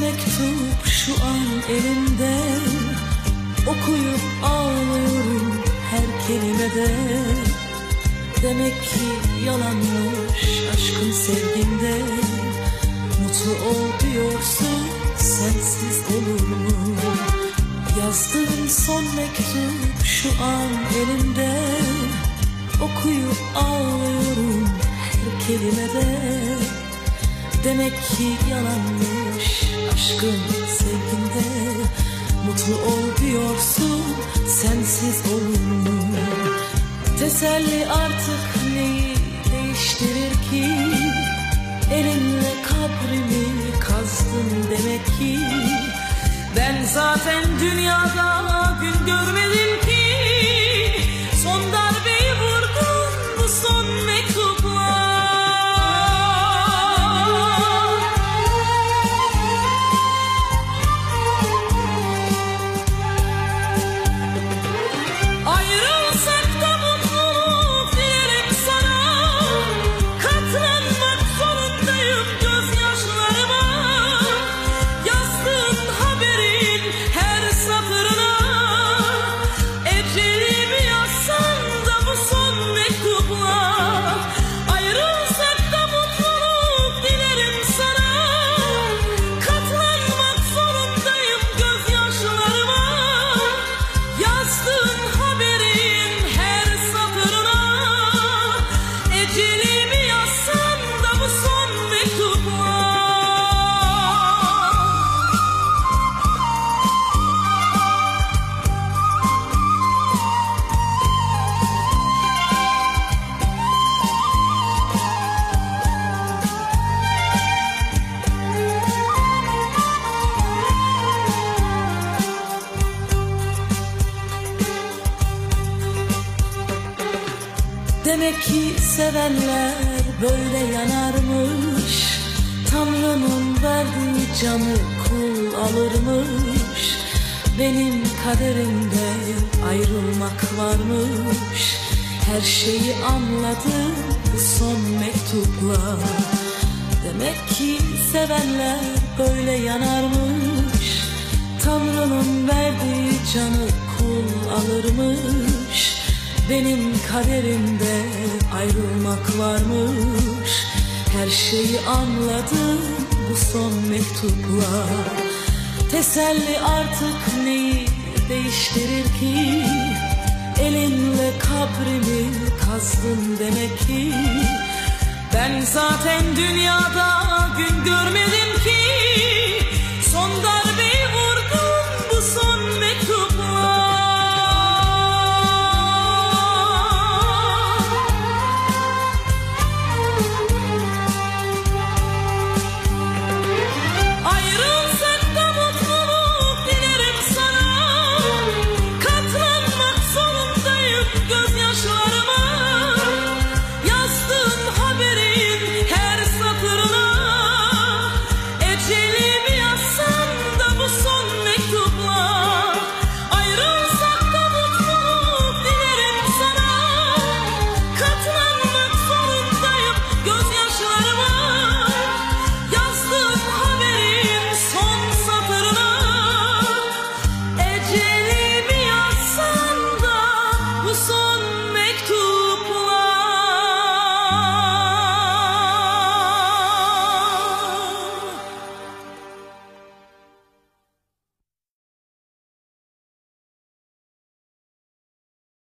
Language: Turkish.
mektup şu an elimde. Okuyup ağlıyorum her kelimede. Demek ki yalanmış aşkın sevginde Mutlu ol diyorsun sensiz olur mu? Yazdığım son mektup şu an elimde. Okuyup ağlıyorum her kelimede Demek ki yalanmış aşkın sevginde. Mutlu ol diyorsun sensiz olur mu? Teselli artık neyi değiştirir ki? Elinle kabrimi kazdın demek ki? Ben zaten dünyada gün görmedim Demek ki sevenler böyle yanarmış. Tanrı'nın verdiği canı kul alırmış. Benim kaderimde ayrılmak varmış. Her şeyi anladım bu son mektupla Demek ki sevenler böyle yanarmış. Tanrı'nın verdiği canı kul alırmış Benim kaderimde ayrılmak varmış. Her şeyi anladım bu son mektupla. Teselli artık neyi değiştirir ki? Elinle kabrimi kazdın demek ki? Ben zaten dünyada gün görmedim ki